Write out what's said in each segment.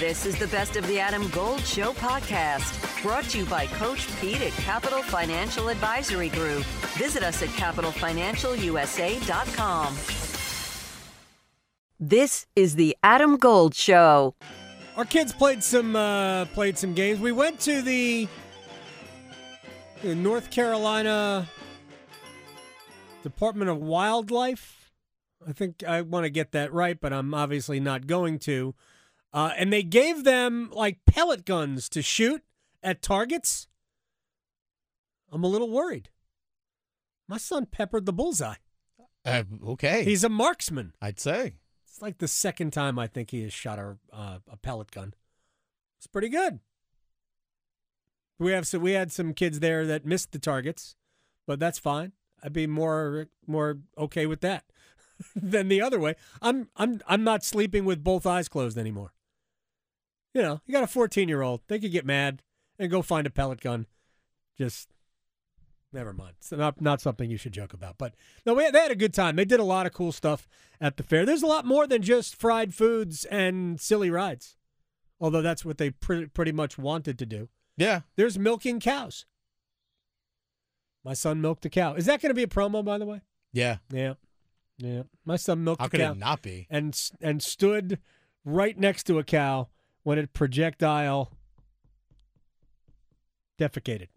This is the Best of the Adam Gold Show podcast, brought to you by Coach Pete at Capital Financial Advisory Group. Visit us at capitalfinancialusa.com. This is the Adam Gold Show. Our kids played some uh, played some games. We went to the, the North Carolina Department of Wildlife. I think I want to get that right, but I'm obviously not going to. Uh, and they gave them like pellet guns to shoot at targets. I'm a little worried. My son peppered the bullseye. Uh, okay. He's a marksman. I'd say. It's like the second time I think he has shot a, uh, a pellet gun. It's pretty good. We have so we had some kids there that missed the targets, but that's fine. I'd be more more okay with that than the other way. I'm I'm I'm not sleeping with both eyes closed anymore. You know, you got a 14 year old. They could get mad and go find a pellet gun. Just never mind. It's not not something you should joke about. But no, we, they had a good time. They did a lot of cool stuff at the fair. There's a lot more than just fried foods and silly rides, although that's what they pre- pretty much wanted to do. Yeah. There's milking cows. My son milked a cow. Is that going to be a promo, by the way? Yeah. Yeah, yeah. My son milked How a could cow it not be? and and stood right next to a cow when it projectile defecated.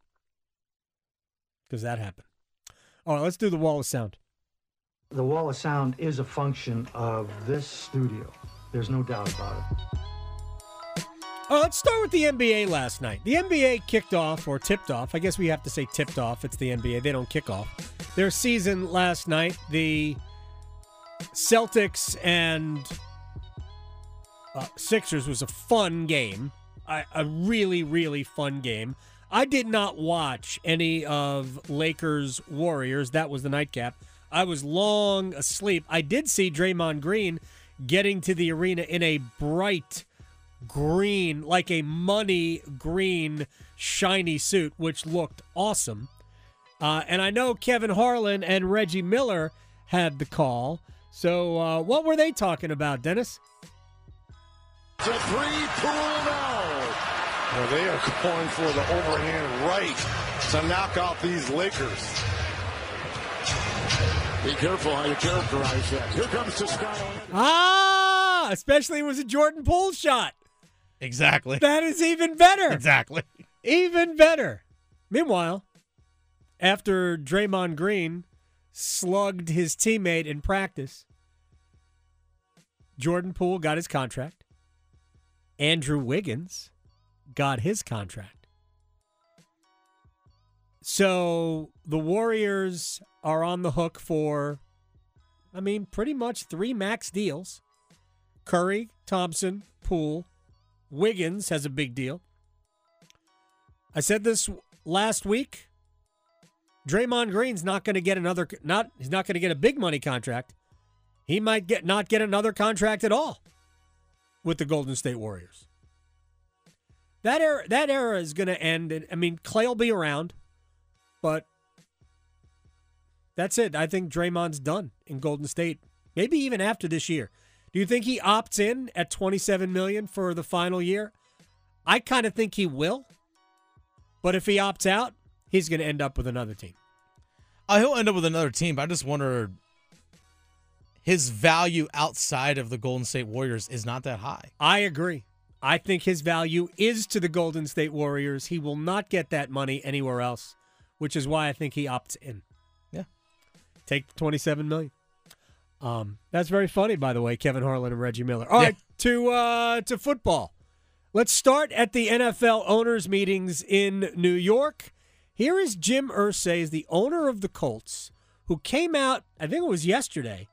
Because that happened. All right, let's do the wall of sound. The wall of sound is a function of this studio. There's no doubt about it. Oh, let's start with the NBA last night. The NBA kicked off, or tipped off. I guess we have to say tipped off. It's the NBA. They don't kick off. Their season last night, the Celtics and uh, Sixers was a fun game. I, a really, really fun game. I did not watch any of Lakers Warriors. That was the nightcap. I was long asleep. I did see Draymond Green getting to the arena in a bright green, like a money green, shiny suit, which looked awesome. Uh, and I know Kevin Harlan and Reggie Miller had the call. So, uh, what were they talking about, Dennis? It's a three pool now. Well, they are going for the overhand right to knock out these Lakers. Be careful how you characterize that. Here comes Toscano. Ah, especially it was a Jordan Poole shot. Exactly. That is even better. Exactly. Even better. Meanwhile, after Draymond Green slugged his teammate in practice, Jordan Poole got his contract. Andrew Wiggins got his contract. So the Warriors are on the hook for, I mean, pretty much three max deals. Curry, Thompson, Poole, Wiggins has a big deal. I said this last week. Draymond Green's not going to get another not he's not going to get a big money contract. He might get not get another contract at all with the Golden State Warriors. That era that era is going to end and I mean Clay will be around, but that's it. I think Draymond's done in Golden State. Maybe even after this year. Do you think he opts in at 27 million for the final year? I kind of think he will. But if he opts out, he's going to end up with another team. Uh, he'll end up with another team, but I just wonder his value outside of the Golden State Warriors is not that high. I agree. I think his value is to the Golden State Warriors. He will not get that money anywhere else, which is why I think he opts in. Yeah. Take the 27 million. Um, that's very funny, by the way, Kevin Harlan and Reggie Miller. All Yeah. right, to uh, to football. Let's start at the NFL owners' meetings in New York. Here is Jim Irsay, the owner of the Colts, who came out, I think it was yesterday,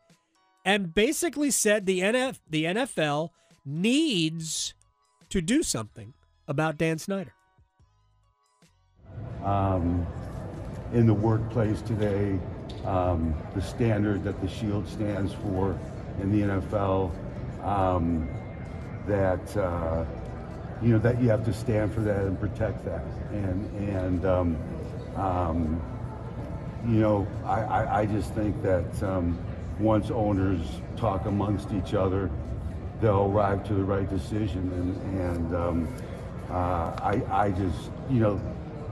and basically said the NF, the NFL needs to do something about Dan Snyder. um, in the workplace today, um, the standard that the Shield stands for in the NFL, um, that uh, you know that you have to stand for that and protect that, and and um, um, you know I, I, I just think that um, once owners talk amongst each other they'll arrive to the right decision. And, and um, uh, I, I just, you know,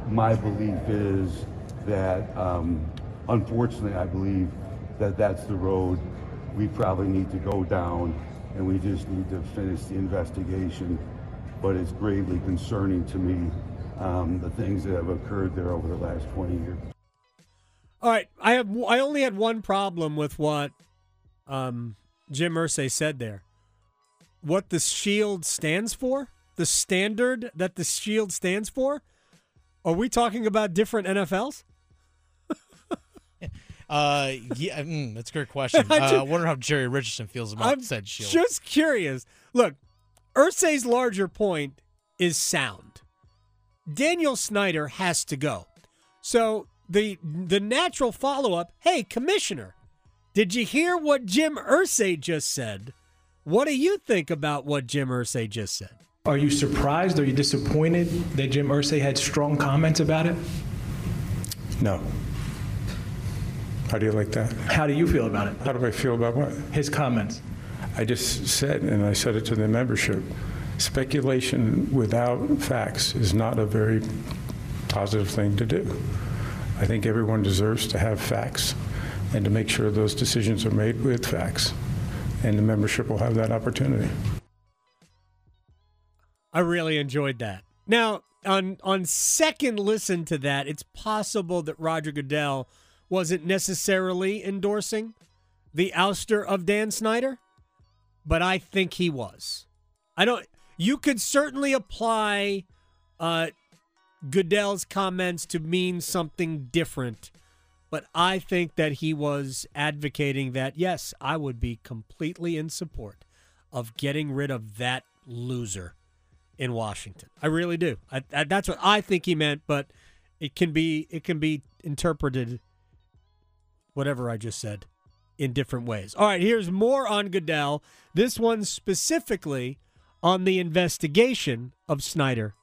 my belief is that, um, unfortunately, I believe that that's the road we probably need to go down, and we just need to finish the investigation. But it's gravely concerning to me um, the things that have occurred there over the last 20 years. All right, I have I only had one problem with what um, Jim Irsay said there. What the shield stands for, the standard that the shield stands for. Are we talking about different NFLs? Uh, yeah, mm, that's a great question. I Uh, I wonder how Jerry Richardson feels about I'm said shield. just curious. Look, Irsay's larger point is sound. Daniel Snyder has to go. So the the natural follow up, hey, commissioner, did you hear what Jim Irsay just said? What do you think about what Jim Irsay just said? Are you surprised? Are you disappointed that Jim Irsay had strong comments about it? No. How do you like that? How do you feel about it? How do I feel about what? His comments. I just said, and I said it to the membership, speculation without facts is not a very positive thing to do. I think everyone deserves to have facts and to make sure those decisions are made with facts. And the membership will have that opportunity. I really enjoyed that. Now, on on second listen to that, it's possible that Roger Goodell wasn't necessarily endorsing the ouster of Dan Snyder, but I think he was. I don't. You could certainly apply uh, Goodell's comments to mean something different, but I think that he was advocating that yes, I would be completely in support of getting rid of that loser in Washington. I really do. I, I, that's what I think he meant, but it can be it can be interpreted whatever I just said in different ways. All right, here's more on Goodell. This one specifically on the investigation of Snyder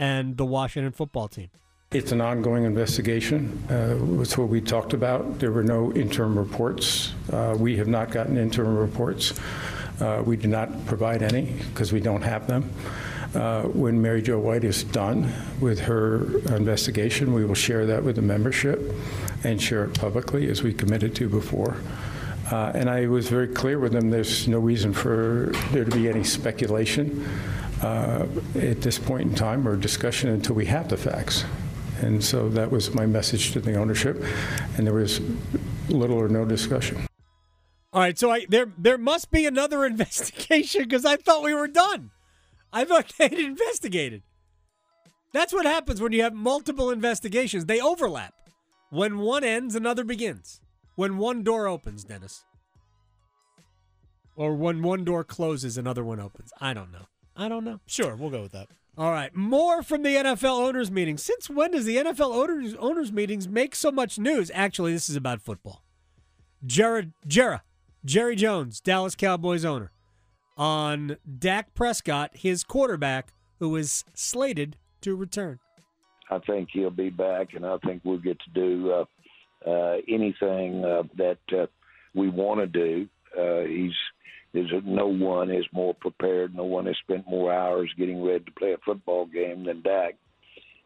and the Washington football team. It's an ongoing investigation. Uh, That's what we talked about. There were no interim reports. Uh, We have not gotten interim reports. Uh, We do not provide any because we don't have them. Uh, When Mary Jo White is done with her investigation, we will share that with the membership and share it publicly as we committed to before. Uh, And I was very clear with them, there's no reason for there to be any speculation uh, at this point in time or discussion until we have the facts. And so that was my message to the ownership, and there was little or no discussion. All right, so I there there must be another investigation because I thought we were done. I thought they'd investigated. That's what happens when you have multiple investigations. They overlap. When one ends, another begins. When one door opens, Dennis. Or when one door closes, another one opens. I don't know. I don't know. Sure, we'll go with that. All right, more from the NFL owners meeting. Since when does the NFL owners owners meetings make so much news? Actually, this is about football. Jared Jera, Jerry Jones, Dallas Cowboys owner, on Dak Prescott, his quarterback, who is slated to return. I think he'll be back, and I think we'll get to do uh, uh, anything uh, that uh, we want to do. Uh, he's there's no one is more prepared. No one has spent more hours getting ready to play a football game than Dak,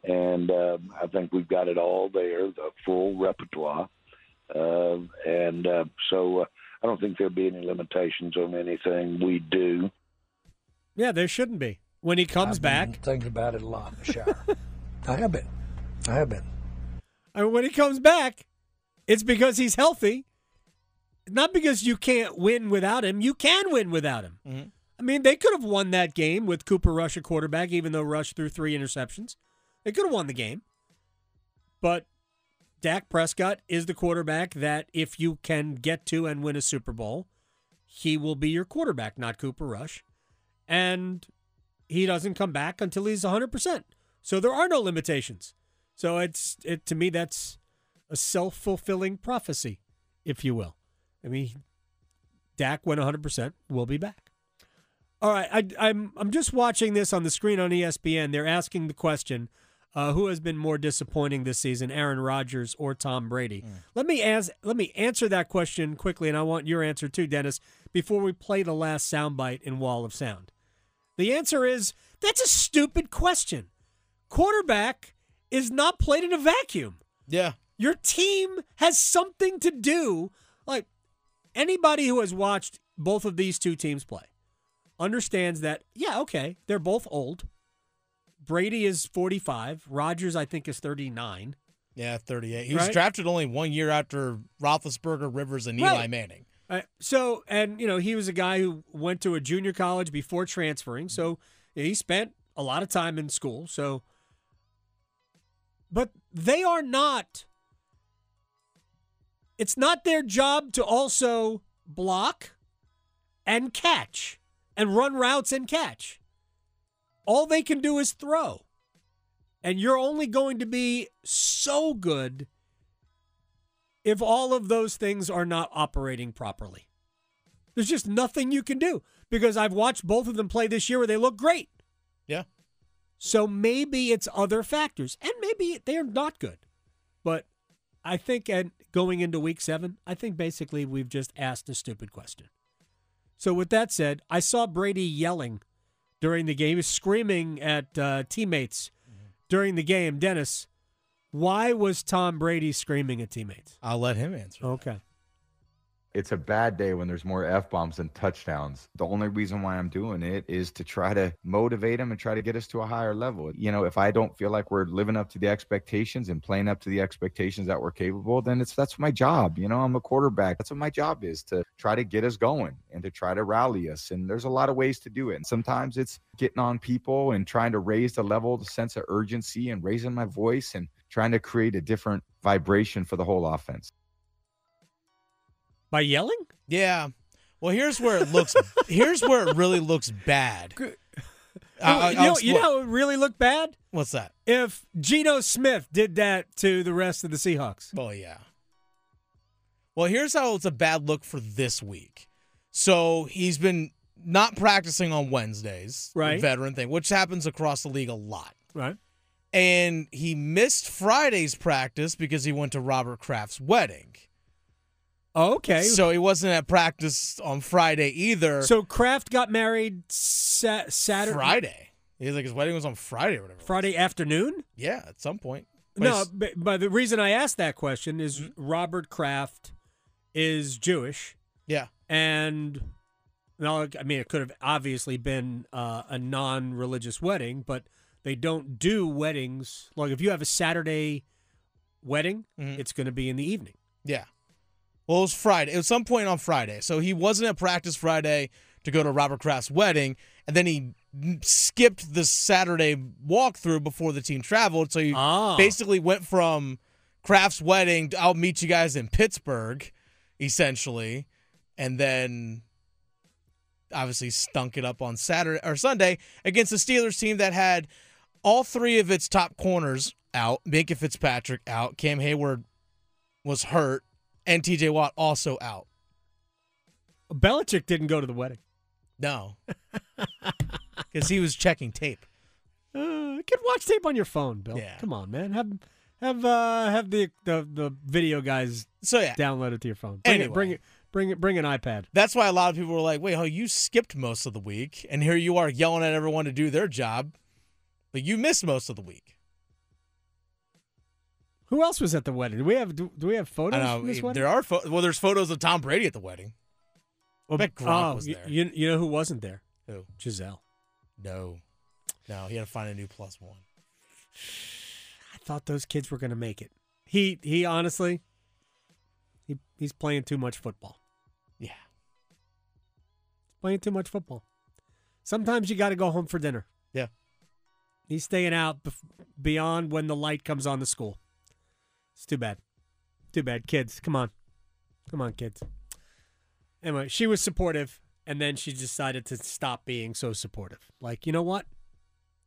and uh, I think we've got it all there, the full repertoire, uh, and uh, so uh, I don't think there'll be any limitations on anything we do. Yeah, there shouldn't be. When he comes I've been back, thinking about it a lot in the shower. I have been. I have been. I mean, when he comes back, it's because he's healthy. Not because you can't win without him. You can win without him. Mhm. I mean, they could have won that game with Cooper Rush at quarterback, even though Rush threw three interceptions. They could have won the game. But Dak Prescott is the quarterback that, if you can get to and win a Super Bowl, he will be your quarterback, not Cooper Rush. And he doesn't come back until he's 100%. So there are no limitations. So it's it to me that's a self-fulfilling prophecy, if you will. I mean, Dak went 100%, We'll be back. All right, I, I'm I'm just watching this on the screen on ESPN. They're asking the question Uh, who has been more disappointing this season, Aaron Rodgers or Tom Brady? Let me ask. Let me answer that question quickly, and I want your answer too, Dennis. Before we play the last soundbite in Wall of Sound, the answer is that's a stupid question. Quarterback is not played in a vacuum. Yeah. Your team has something to do. Like anybody who has watched both of these two teams play understands that, yeah, okay, they're both old. Brady is 45. Rodgers, I think, is 39. Yeah, 38. He was drafted only one year after Roethlisberger, Rivers, and Eli Right. Manning. Uh, so, and, you know, he was a guy who went to a junior college before transferring. So he spent a lot of time in school. So, but they are not, it's not their job to also block and catch and run routes and catch. All they can do is throw. And you're only going to be so good if all of those things are not operating properly. There's just nothing you can do because I've watched both of them play this year where they look great. Yeah. So maybe it's other factors, and maybe they're not good. But I think at going into week seven, I think basically we've just asked a stupid question. So with that said, I saw Brady yelling during the game, he screaming at uh, teammates during the game. Dennis, why was Tom Brady screaming at teammates? I'll let him answer. Okay. It's a bad day when there's more F bombs than touchdowns. The only reason why I'm doing it is to try to motivate them and try to get us to a higher level. You know, if I don't feel like we're living up to the expectations and playing up to the expectations that we're capable, then it's that's my job. You know, I'm a quarterback. That's what my job is to try to get us going and to try to rally us. And there's a lot of ways to do it. And sometimes it's getting on people and trying to raise the level, the sense of urgency and raising my voice and trying to create a different vibration for the whole offense. By yelling? Yeah. Well, here's where it looks. here's where it really looks bad. I- I- oh, you, know, you know it really looked bad? What's that? If Geno Smith did that to the rest of the Seahawks. Oh yeah. Well, here's how it's a bad look for this week. So he's been not practicing on Wednesdays, Right. Veteran thing, which happens across the league a lot. Right. And he missed Friday's practice because he went to Robert Kraft's wedding. Oh, okay. So he wasn't at practice on Friday either. So Kraft got married sa- Saturday. Friday. He's like his wedding was on Friday or whatever. Friday afternoon? Yeah, at some point. But No, but, but the reason I asked that question is Robert Kraft is Jewish, Yeah. and well, I mean, it could have obviously been uh, a non-religious wedding, but they don't do weddings. Like if you have a Saturday wedding, Mhm. it's going to be in the evening. Yeah. Well, it was Friday. It was some point on Friday. So he wasn't at practice Friday to go to Robert Kraft's wedding, and then he skipped the Saturday walkthrough before the team traveled. So he Ah. basically went from Kraft's wedding to I'll meet you guys in Pittsburgh, essentially, and then obviously stunk it up on Saturday or Sunday against the Steelers team that had all three of its top corners out. Minkah Fitzpatrick out. Cam Heyward was hurt, and TJ Watt also out. Belichick didn't go to the wedding. No, because he was checking tape. Uh, you can watch tape on your phone, Bill. Yeah. Come on, man. Have have uh have the the, the video guys So yeah, download it to your phone. Bring Anyway. it, bring it, bring it, bring an iPad. that's why a lot of people were like, "Wait, oh, you skipped most of the week, and here you are yelling at everyone to do their job, but you missed most of the week." Who else was at the wedding? Do we have do, do we have photos I from this know wedding? there are pho- well, there's photos of Tom Brady at the wedding. I bet Gronk oh, was there. You, you know who wasn't there? Who? Gisele. No, no, he had to find a new plus one. I thought those kids were going to make it. He he honestly, he he's playing too much football. Yeah. Playing too much football. Sometimes you got to go home for dinner. Yeah. He's staying out bef- beyond when the light comes on the school. It's too bad. Too bad, kids. Come on, come on, kids. Anyway, she was supportive, and then she decided to stop being so supportive. Like, you know what?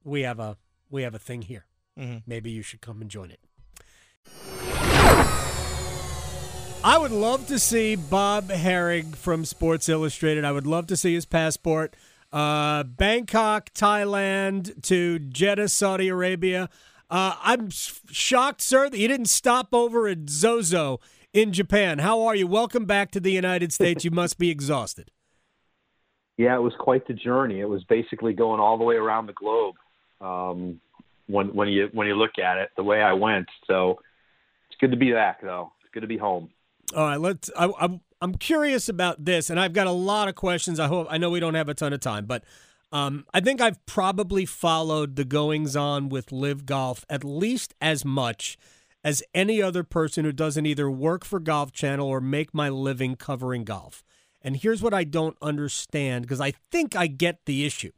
We have a we have a thing here. Mhm. Maybe you should come and join it. I would love to see Bob Harig from Sports Illustrated. I would love to see his passport. Uh, Bangkok, Thailand to Jeddah, Saudi Arabia. Uh, I'm shocked, sir, that you didn't stop over at Zozo in Japan. How are you? Welcome back to the United States. You must be exhausted. Yeah, it was quite the journey. It was basically going all the way around the globe. Um, when when you when you look at it, the way I went. So it's good to be back, though. It's good to be home. All right, let's. I, I'm I'm curious about this, and I've got a lot of questions. I hope I know we don't have a ton of time, but um, I think I've probably followed the goings on with LIV Golf at least as much as any other person who doesn't either work for Golf Channel or make my living covering golf. And here's what I don't understand because I think I get the issue.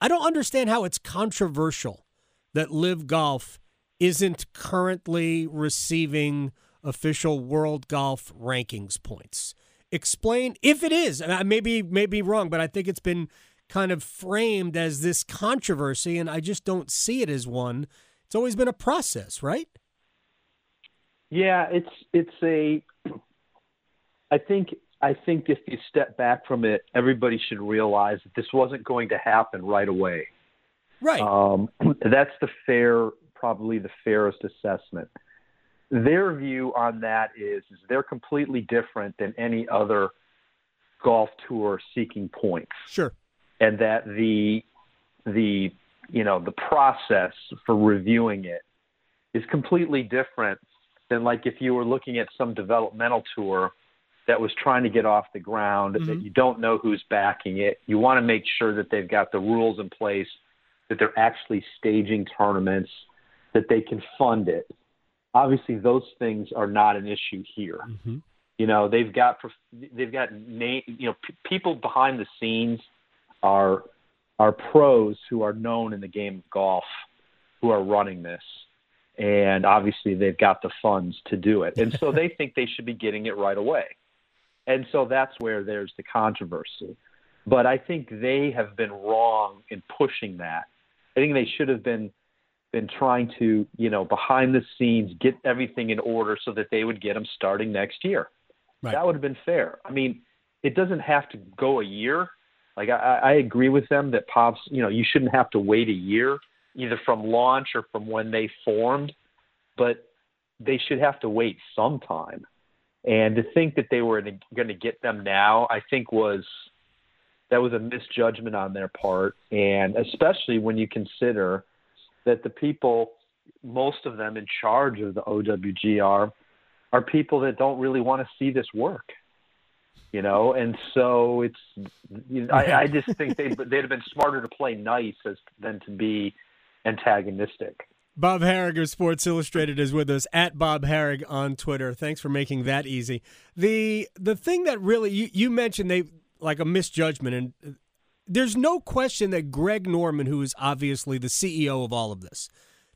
I don't understand how it's controversial that LIV Golf isn't currently receiving official world golf rankings points. Explain if it is. And I may be, may be wrong, but I think it's been kind of framed as this controversy, and I just don't see it as one. It's always been a process, right? Yeah, it's it's a. I think I think if you step back from it, everybody should realize that this wasn't going to happen right away. Right. Um, that's the fair, probably the fairest assessment. Their view on that is, is they're completely different than any other golf tour seeking points. Sure. And that the the you know the process for reviewing it is completely different than like if you were looking at some developmental tour that was trying to get off the ground mm-hmm. that you don't know who's backing it. You want to make sure that they've got the rules in place, that they're actually staging tournaments, that they can fund it. Obviously, those things are not an issue here. Mm-hmm. You know, they've got they've got name, you know p- people behind the scenes are are pros who are known in the game of golf who are running this and obviously they've got the funds to do it. And so they think they should be getting it right away. And so that's where there's the controversy. But I think they have been wrong in pushing that. I think they should have been been trying to, you know, behind the scenes get everything in order so that they would get them starting next year. Right. That would have been fair. I mean, it doesn't have to go a year. Like I, I agree with them that pops, you know, you shouldn't have to wait a year either from launch or from when they formed, but they should have to wait some time. And to think that they were going to get them now, I think was that was a misjudgment on their part, and especially when you consider that the people, most of them in charge of the OWGR, are people that don't really want to see this work. You know, and so it's. You know, I, I just think they they'd have been smarter to play nice as than to be antagonistic. Bob Harig of Sports Illustrated is with us at Bob Harig on Twitter. Thanks for making that easy. The the thing that really you, you mentioned they like a misjudgment and there's no question that Greg Norman, who is obviously the CEO of all of this,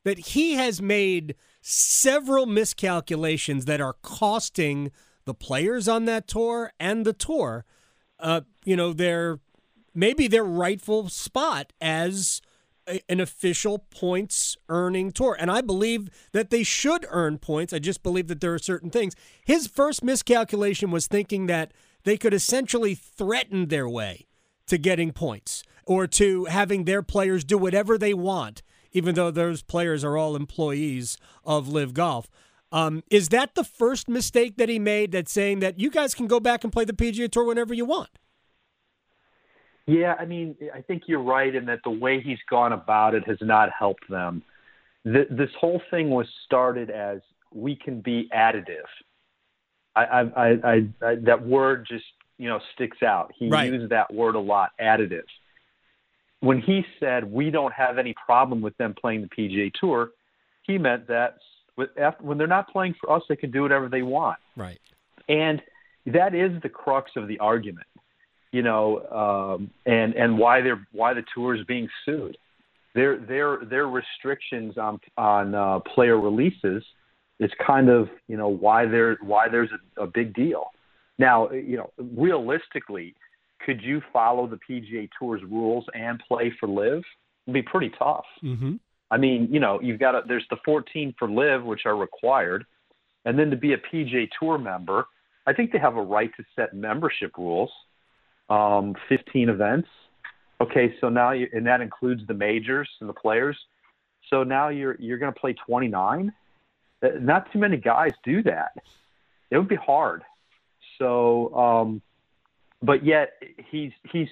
that he has made several miscalculations that are costing the players on that tour and the tour, uh, you know, their maybe their rightful spot as an official points earning tour. And I believe that they should earn points. I just believe that there are certain things. His first miscalculation was thinking that they could essentially threaten their way to getting points or to having their players do whatever they want, even though those players are all employees of LIV Golf. Um, is that the first mistake that he made? That saying that you guys can go back and play the PGA Tour whenever you want? Yeah, I mean, I think you're right in that the way he's gone about it has not helped them. The, this whole thing was started as we can be additive. I, I, I, I that word just you know sticks out. He right. used that word a lot, additive. When he said we don't have any problem with them playing the PGA Tour, he meant that when they're not playing for us, they can do whatever they want. Right. And that is the crux of the argument you know, um, and and why they're why the tour is being sued. Their their their restrictions on on uh, player releases is kind of you know why there why there's a, a big deal. Now you know realistically, could you follow the PGA Tour's rules and play for LIV? It'd be pretty tough. Mm-hmm. I mean, you know, you've got there's the 14 for LIV, which are required, and then to be a PGA Tour member, I think they have a right to set membership rules um, 15 events. Okay, so now you, and that includes the majors and the players. So now you're you're going to play 29. Uh, Not too many guys do that. It would be hard. So, um, but yet he's he's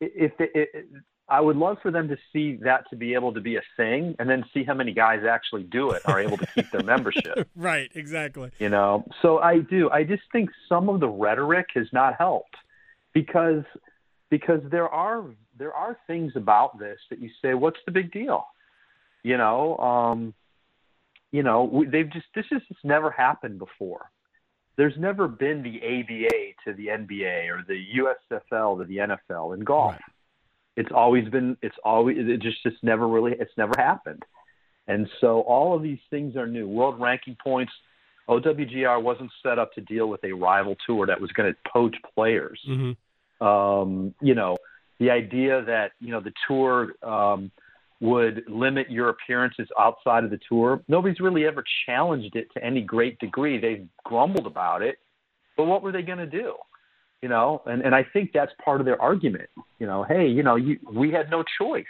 if it, it, I would love for them to see that to be able to be a thing, and then see how many guys actually do it are able to keep their membership. right, exactly. You know, so I do. I just think some of the rhetoric has not helped because because there are there are things about this that you say, what's the big deal? You know, um, you know, they've just this has just never happened before. There's never been the ABA to the NBA or the USFL to the NFL in golf. It's always been. It's always. It just just never really. It's never happened. And so all of these things are new. World ranking points. OWGR wasn't set up to deal with a rival tour that was going to poach players. Mm-hmm. Um, you know, the idea that you know the tour um, would limit your appearances outside of the tour. Nobody's really ever challenged it to any great degree. They've grumbled about it, but what were they going to do? You know, and and I think that's part of their argument. You know, hey, you know, you, we had no choice.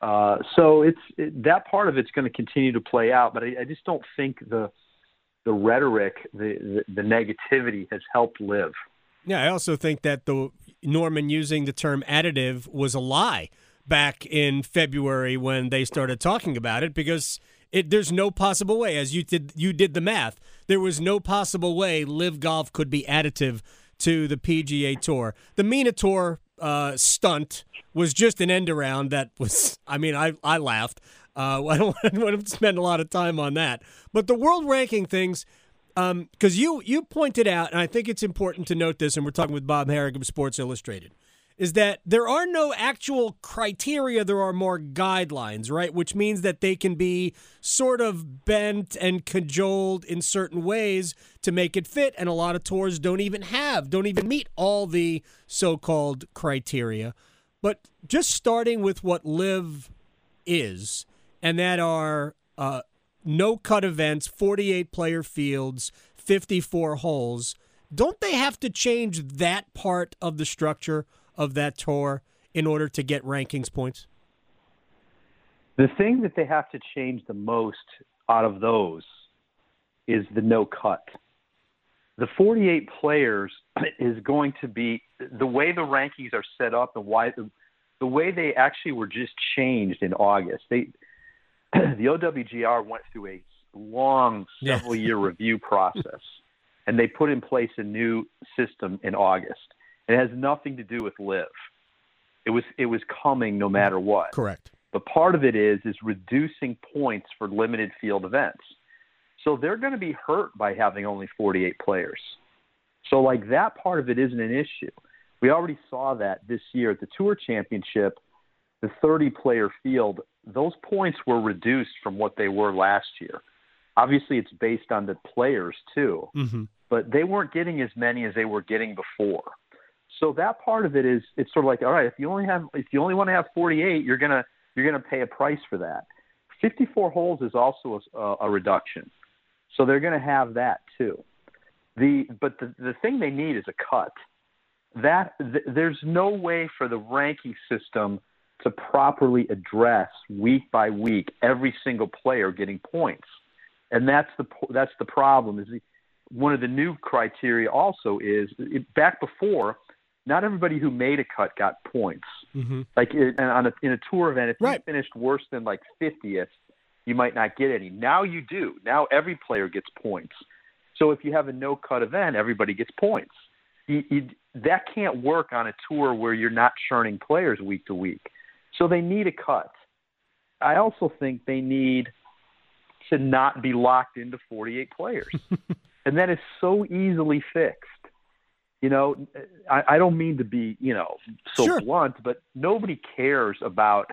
Uh, so it's it, that part of it's going to continue to play out, but I, I just don't think the the rhetoric, the, the the negativity has helped LIV. Yeah, I also think that the Norman using the term additive was a lie back in February when they started talking about it because it there's no possible way as you did you did the math. There was no possible way LIV golf could be additive to the PGA Tour. The MENA Tour uh, stunt was just an end around that was I mean I I laughed. Uh, I don't want to spend a lot of time on that. But the world ranking things because um, you you pointed out, and I think it's important to note this, and we're talking with Bob Harig of Sports Illustrated, is that there are no actual criteria; there are more guidelines, right? Which means that they can be sort of bent and cajoled in certain ways to make it fit, and a lot of tours don't even have, don't even meet all the so-called criteria. But just starting with what LIV is, and that are uh, no cut events, 48 player fields, 54 holes. Don't they have to change that part of the structure of that tour in order to get rankings points? The thing that they have to change the most out of those is the no cut. The 48 players is going to be the way the rankings are set up and why the, the way they actually were just changed in August. They the OWGR went through a long several year review process and they put in place a new system in August. It has nothing to do with LIV. It was it was coming no matter what. Correct. But part of it is is reducing points for limited field events. So they're going to be hurt by having only 48 players. So like that part of it isn't an issue. We already saw that this year at the Tour Championship, the 30 player field, those points were reduced from what they were last year. Obviously it's based on the players too, Mm-hmm. but they weren't getting as many as they were getting before. So that part of it is it's sort of like all right, if you only have if you only want to have 48, you're to you're to pay a price for that. 54 holes is also a, a reduction. So they're to have that too. The but the the thing they need is a cut. That th- there's no way for the ranking system to properly address week by week every single player getting points. And that's the that's the problem is one of the new criteria also is it, back before not everybody who made a cut got points. Mm-hmm. Like and on a, in a tour event, if Right. you finished worse than like 50th, you might not get any. Now you do. Now every player gets points. So if you have a no cut event, everybody gets points. You, you, that can't work on a tour where you're not churning players week to week. So they need a cut. I also think they need to not be locked into 48 players. and that is so easily fixed. You know, I, I don't mean to be, you know, so Sure. blunt, but nobody cares about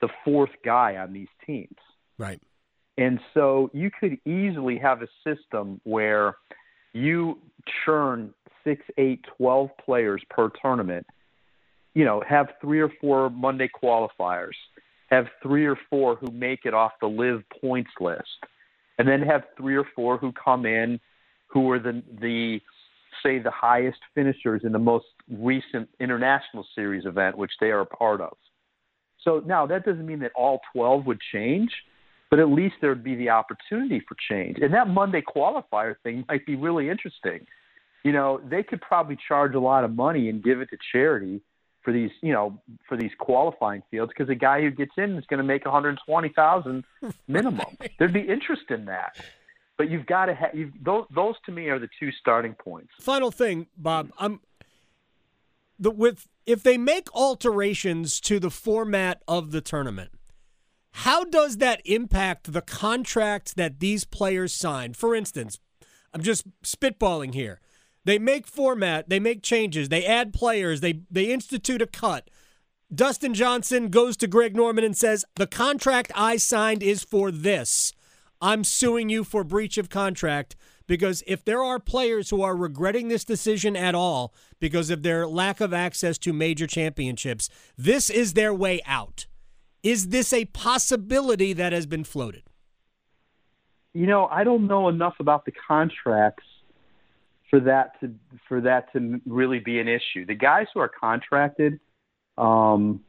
the fourth guy on these teams. Right. And so you could easily have a system where you churn six, eight, twelve players per tournament. You know, have three or four Monday qualifiers, have three or four who make it off the LIV points list, and then have three or four who come in who are the the say the highest finishers in the most recent international series event, which they are a part of. So now that doesn't mean that all 12 would change, but at least there would be the opportunity for change. And that Monday qualifier thing might be really interesting. You know, they could probably charge a lot of money and give it to charity for these, you know, for these qualifying fields because the guy who gets in is going to make 120,000 minimum. There'd be interest in that. But you've got to have those. Those to me are the two starting points. Final thing, Bob. I'm the with if they make alterations to the format of the tournament. How does that impact the contracts that these players sign? For instance, I'm just spitballing here. They make format, they make changes, they add players, they they institute a cut. Dustin Johnson goes to Greg Norman and says, "The contract I signed is for this. I'm suing you for breach of contract." Because if there are players who are regretting this decision at all because of their lack of access to major championships, this is their way out. Is this a possibility that has been floated? You know, I don't know enough about the contracts for that to for that to really be an issue. The guys who are contracted, um,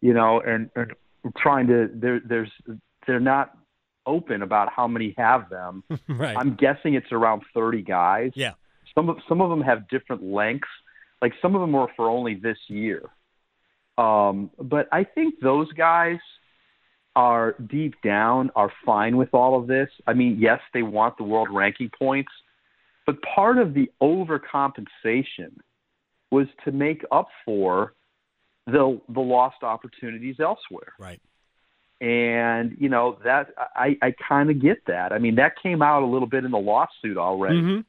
you know, and, and trying to there there's they're not open about how many have them. right. I'm guessing it's around 30 guys. Yeah. Some of some of them have different lengths. Like some of them were for only this year. Um, but I think those guys are deep down are fine with all of this. I mean, yes, they want the world ranking points, but part of the overcompensation was to make up for the the lost opportunities elsewhere. Right. And you know that I I kind of get that. I mean, that came out a little bit in the lawsuit already. Mm-hmm.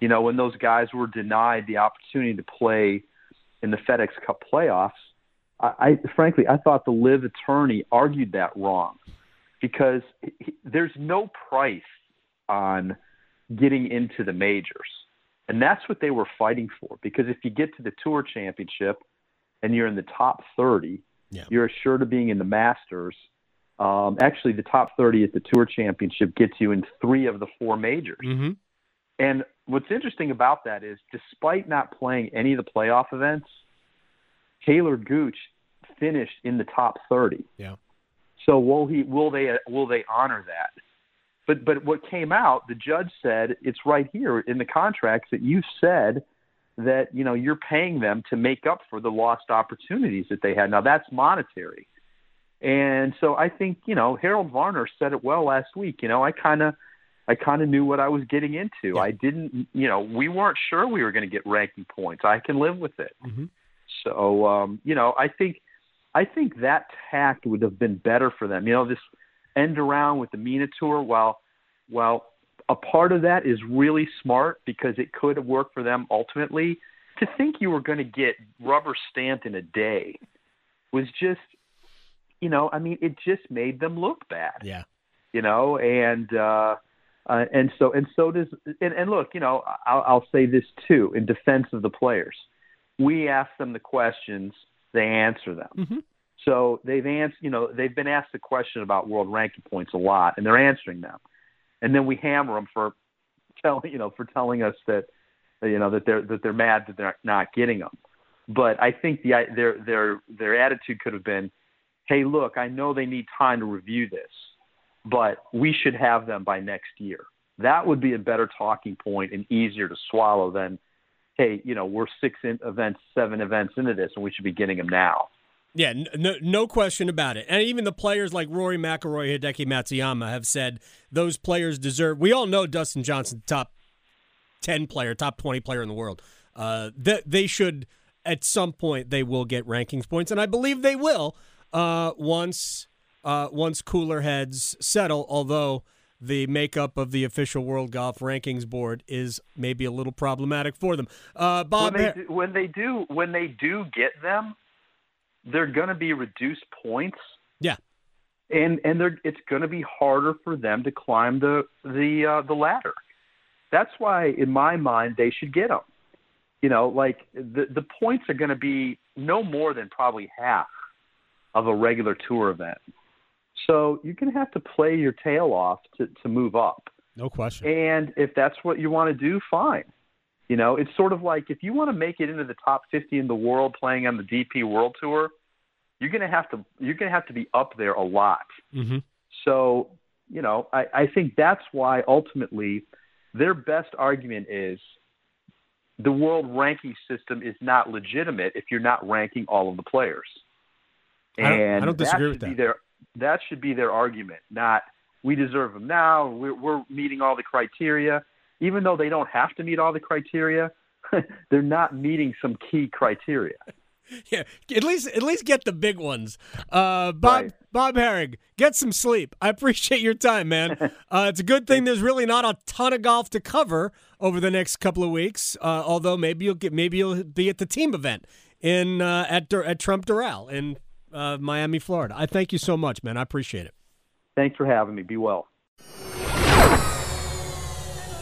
You know, when those guys were denied the opportunity to play in the FedEx Cup playoffs, I, I frankly I thought the LIV attorney argued that wrong because he, there's no price on getting into the majors. And that's what they were fighting for. Because if you get to the tour championship and you're in the top 30, yeah. you're assured of being in the Masters. Um, actually, the top 30 at the tour championship gets you in three of the four majors. Mm-hmm. And what's interesting about that is, despite not playing any of the playoff events, Taylor Gooch finished in the top 30. Yeah. So will he? Will they? Will they honor that? But but what came out, the judge said it's right here in the contracts that you said that you know you're paying them to make up for the lost opportunities that they had. Now that's monetary. And so I think, you know, Harold Varner said it well last week. You know, I kind of I kind of knew what I was getting into. Yeah. I didn't, you know, we weren't sure we were going to get ranking points. I can live with it. Mm-hmm. So, um, you know, I think I think that tact would have been better for them. You know, this end around with the MENA tour, while while a part of that is really smart because it could have worked for them ultimately, to think you were going to get rubber stamped in a day was just, you know, I mean, it just made them look bad. Yeah. You know, and uh, uh, and so and so does and, and look, you know, I'll, I'll say this too in defense of the players. We ask them the questions, they answer them. Mm-hmm. So they've answered, you know, they've been asked the question about world ranking points a lot, and they're answering them. And then we hammer them for telling, you know, for telling us that, you know, that they're that they're mad that they're not getting them. But I think the their their their attitude could have been, hey, look, I know they need time to review this, but we should have them by next year. That would be a better talking point and easier to swallow than, hey, you know, we're six events, seven events into this, and we should be getting them now. Yeah, no, no question about it. And even the players like Rory McIlroy, Hideki Matsuyama have said those players deserve. We all know Dustin Johnson, top ten player, top twenty player in the world. Uh, that they should at some point they will get rankings points, and I believe they will uh, once uh, once cooler heads settle. Although the makeup of the official World Golf Rankings Board is maybe a little problematic for them. Uh, Bob, when they, do, when they do when they do get them they're going to be reduced points. Yeah. And and they're it's going to be harder for them to climb the the uh, the ladder. That's why, in my mind, they should get them. You know, like the the points are going to be no more than probably half of a regular tour event. So you're going to have to play your tail off to to move up. No question. And if that's what you want to do, fine. You know, it's sort of like if you want to make it into the top 50 in the world playing on the DP World Tour, you're going to have to you're going to have to be up there a lot. Mm-hmm. So, you know, I, I think that's why ultimately their best argument is the world ranking system is not legitimate if you're not ranking all of the players. I don't- I don't disagree that with that. their that should be their argument, not we deserve them now. We're, we're meeting all the criteria, even though they don't have to meet all the criteria. they're not meeting some key criteria. Yeah, at least at least get the big ones. Uh, Bob Bob Harig, get some sleep. I appreciate your time, man. Uh, it's a good thing there's really not a ton of golf to cover over the next couple of weeks. Uh, although maybe you'll get maybe you'll be at the team event in uh, at at Trump Doral in uh, Miami, Florida. I thank you so much, man. I appreciate it. Thanks for having me. Be well.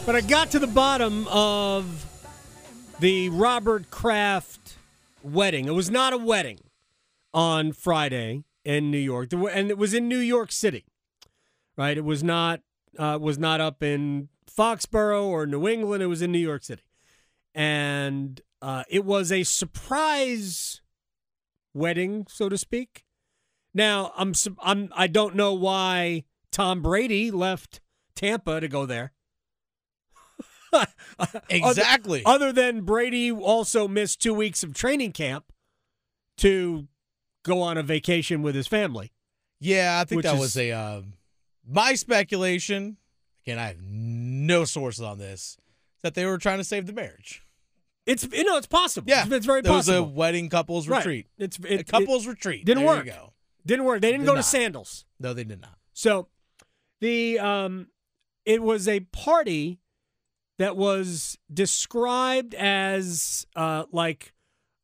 But I got to the bottom of the Robert Kraft wedding. It was not a wedding on Friday in New York, and it was in New York City, right? It was not uh, was not up in Foxborough or New England. It was in New York City, and uh, it was a surprise wedding, so to speak. Now I'm I'm I don't know why Tom Brady left Tampa to go there. Exactly. Other, other than Brady also missed two weeks of training camp to go on a vacation with his family. Yeah, I think that is- was a uh, my speculation. Again, I have no sources on this. That they were trying to save the marriage. It's you know it's possible. Yeah, it's, it's very possible. It was a wedding couples Right. retreat. It's a couples it retreat. Didn't There work. You go. Didn't work. They didn't Did go to sandals. No, they did not. So the um it was a party that was described as uh like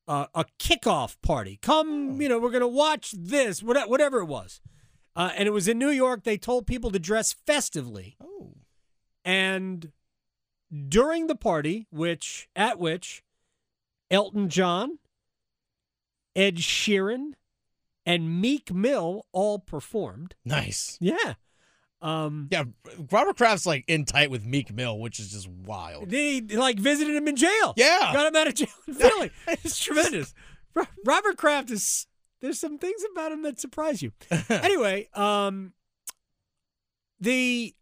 uh, a kickoff party. Come, you know, we're going to watch this, whate- whatever it was. Uh, and it was in New York. They told people to dress festively. Oh. And during the party, which at which Elton John, Ed Sheeran, and Meek Mill all performed. Nice. Yeah. Um, Yeah, Robert Kraft's like in tight with Meek Mill, which is just wild. They like visited him in jail. Yeah. got him out of jail in Philly. it's tremendous. Robert Kraft is. There's some things about him that surprise you. anyway, um, the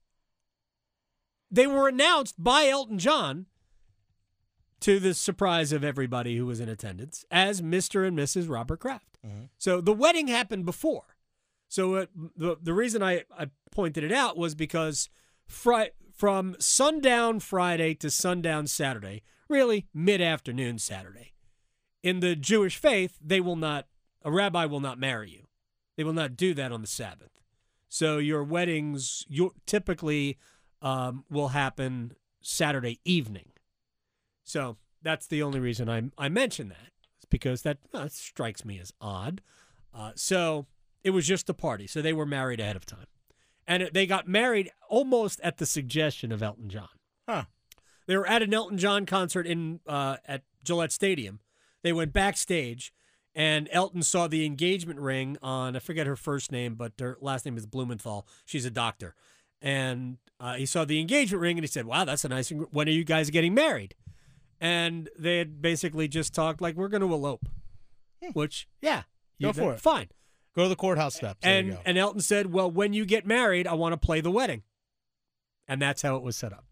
they were announced by Elton John to the surprise of everybody who was in attendance as Mr. and Mrs. Robert Kraft. Mm-hmm. So the wedding happened before. So the the reason I, I pointed it out was because fri- from sundown Friday to sundown Saturday, really mid afternoon Saturday, in the Jewish faith, they will not a rabbi will not marry you. They will not do that on the Sabbath. So your weddings you typically um, will happen Saturday evening. So that's the only reason I I mention that. It's because that, that strikes me as odd. Uh, so it was just a party. So they were married ahead of time, and it, they got married almost at the suggestion of Elton John. Huh. They were at an Elton John concert in uh, at Gillette Stadium. They went backstage, and Elton saw the engagement ring on I forget her first name, but her last name is Blumenthal. She's a doctor, and uh, he saw the engagement ring and he said, "Wow, that's a nice. ring. When are you guys getting married?" And they had basically just talked like we're going to elope, which yeah, Go for it. Fine. Go to the courthouse steps. There you And go. and Elton said, "Well, when you get married, I want to play the wedding," and that's how it was set up.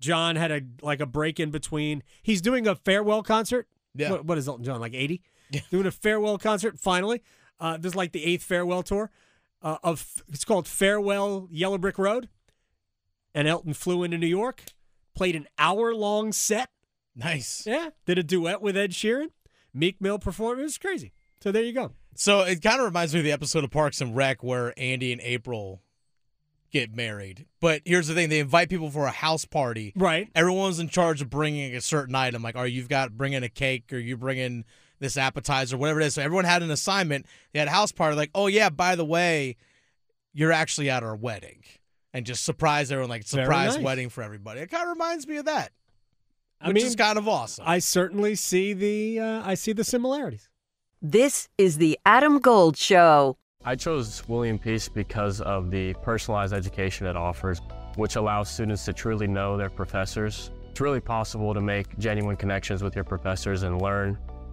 John had a like a break in between. He's doing a farewell concert. Yeah. What, what is Elton John like eighty? Doing a farewell concert. Finally, uh, this is like the eighth farewell tour. Uh, of it's called Farewell Yellow Brick Road, and Elton flew into New York, played an hour long set. Nice. Yeah, did a duet with Ed Sheeran. Meek Mill performed. It was crazy. So there you go. So it kind of reminds me of the episode of Parks and Rec where Andy and April get married. But here's the thing: they invite people for a house party. Right. Everyone's in charge of bringing a certain item. Like, are you've got bringing a cake, or you bringing this appetizer, whatever it is. So everyone had an assignment. They had a house party. Like, oh yeah, by the way, you're actually at our wedding, and just surprise everyone. Like surprise nice. wedding for everybody. It kind of reminds me of that, I which mean, is kind of awesome. I certainly see the uh, I see the similarities. This is the Adam Gold Show. I chose William Peace because of the personalized education it offers, which allows students to truly know their professors. It's really possible to make genuine connections with your professors and learn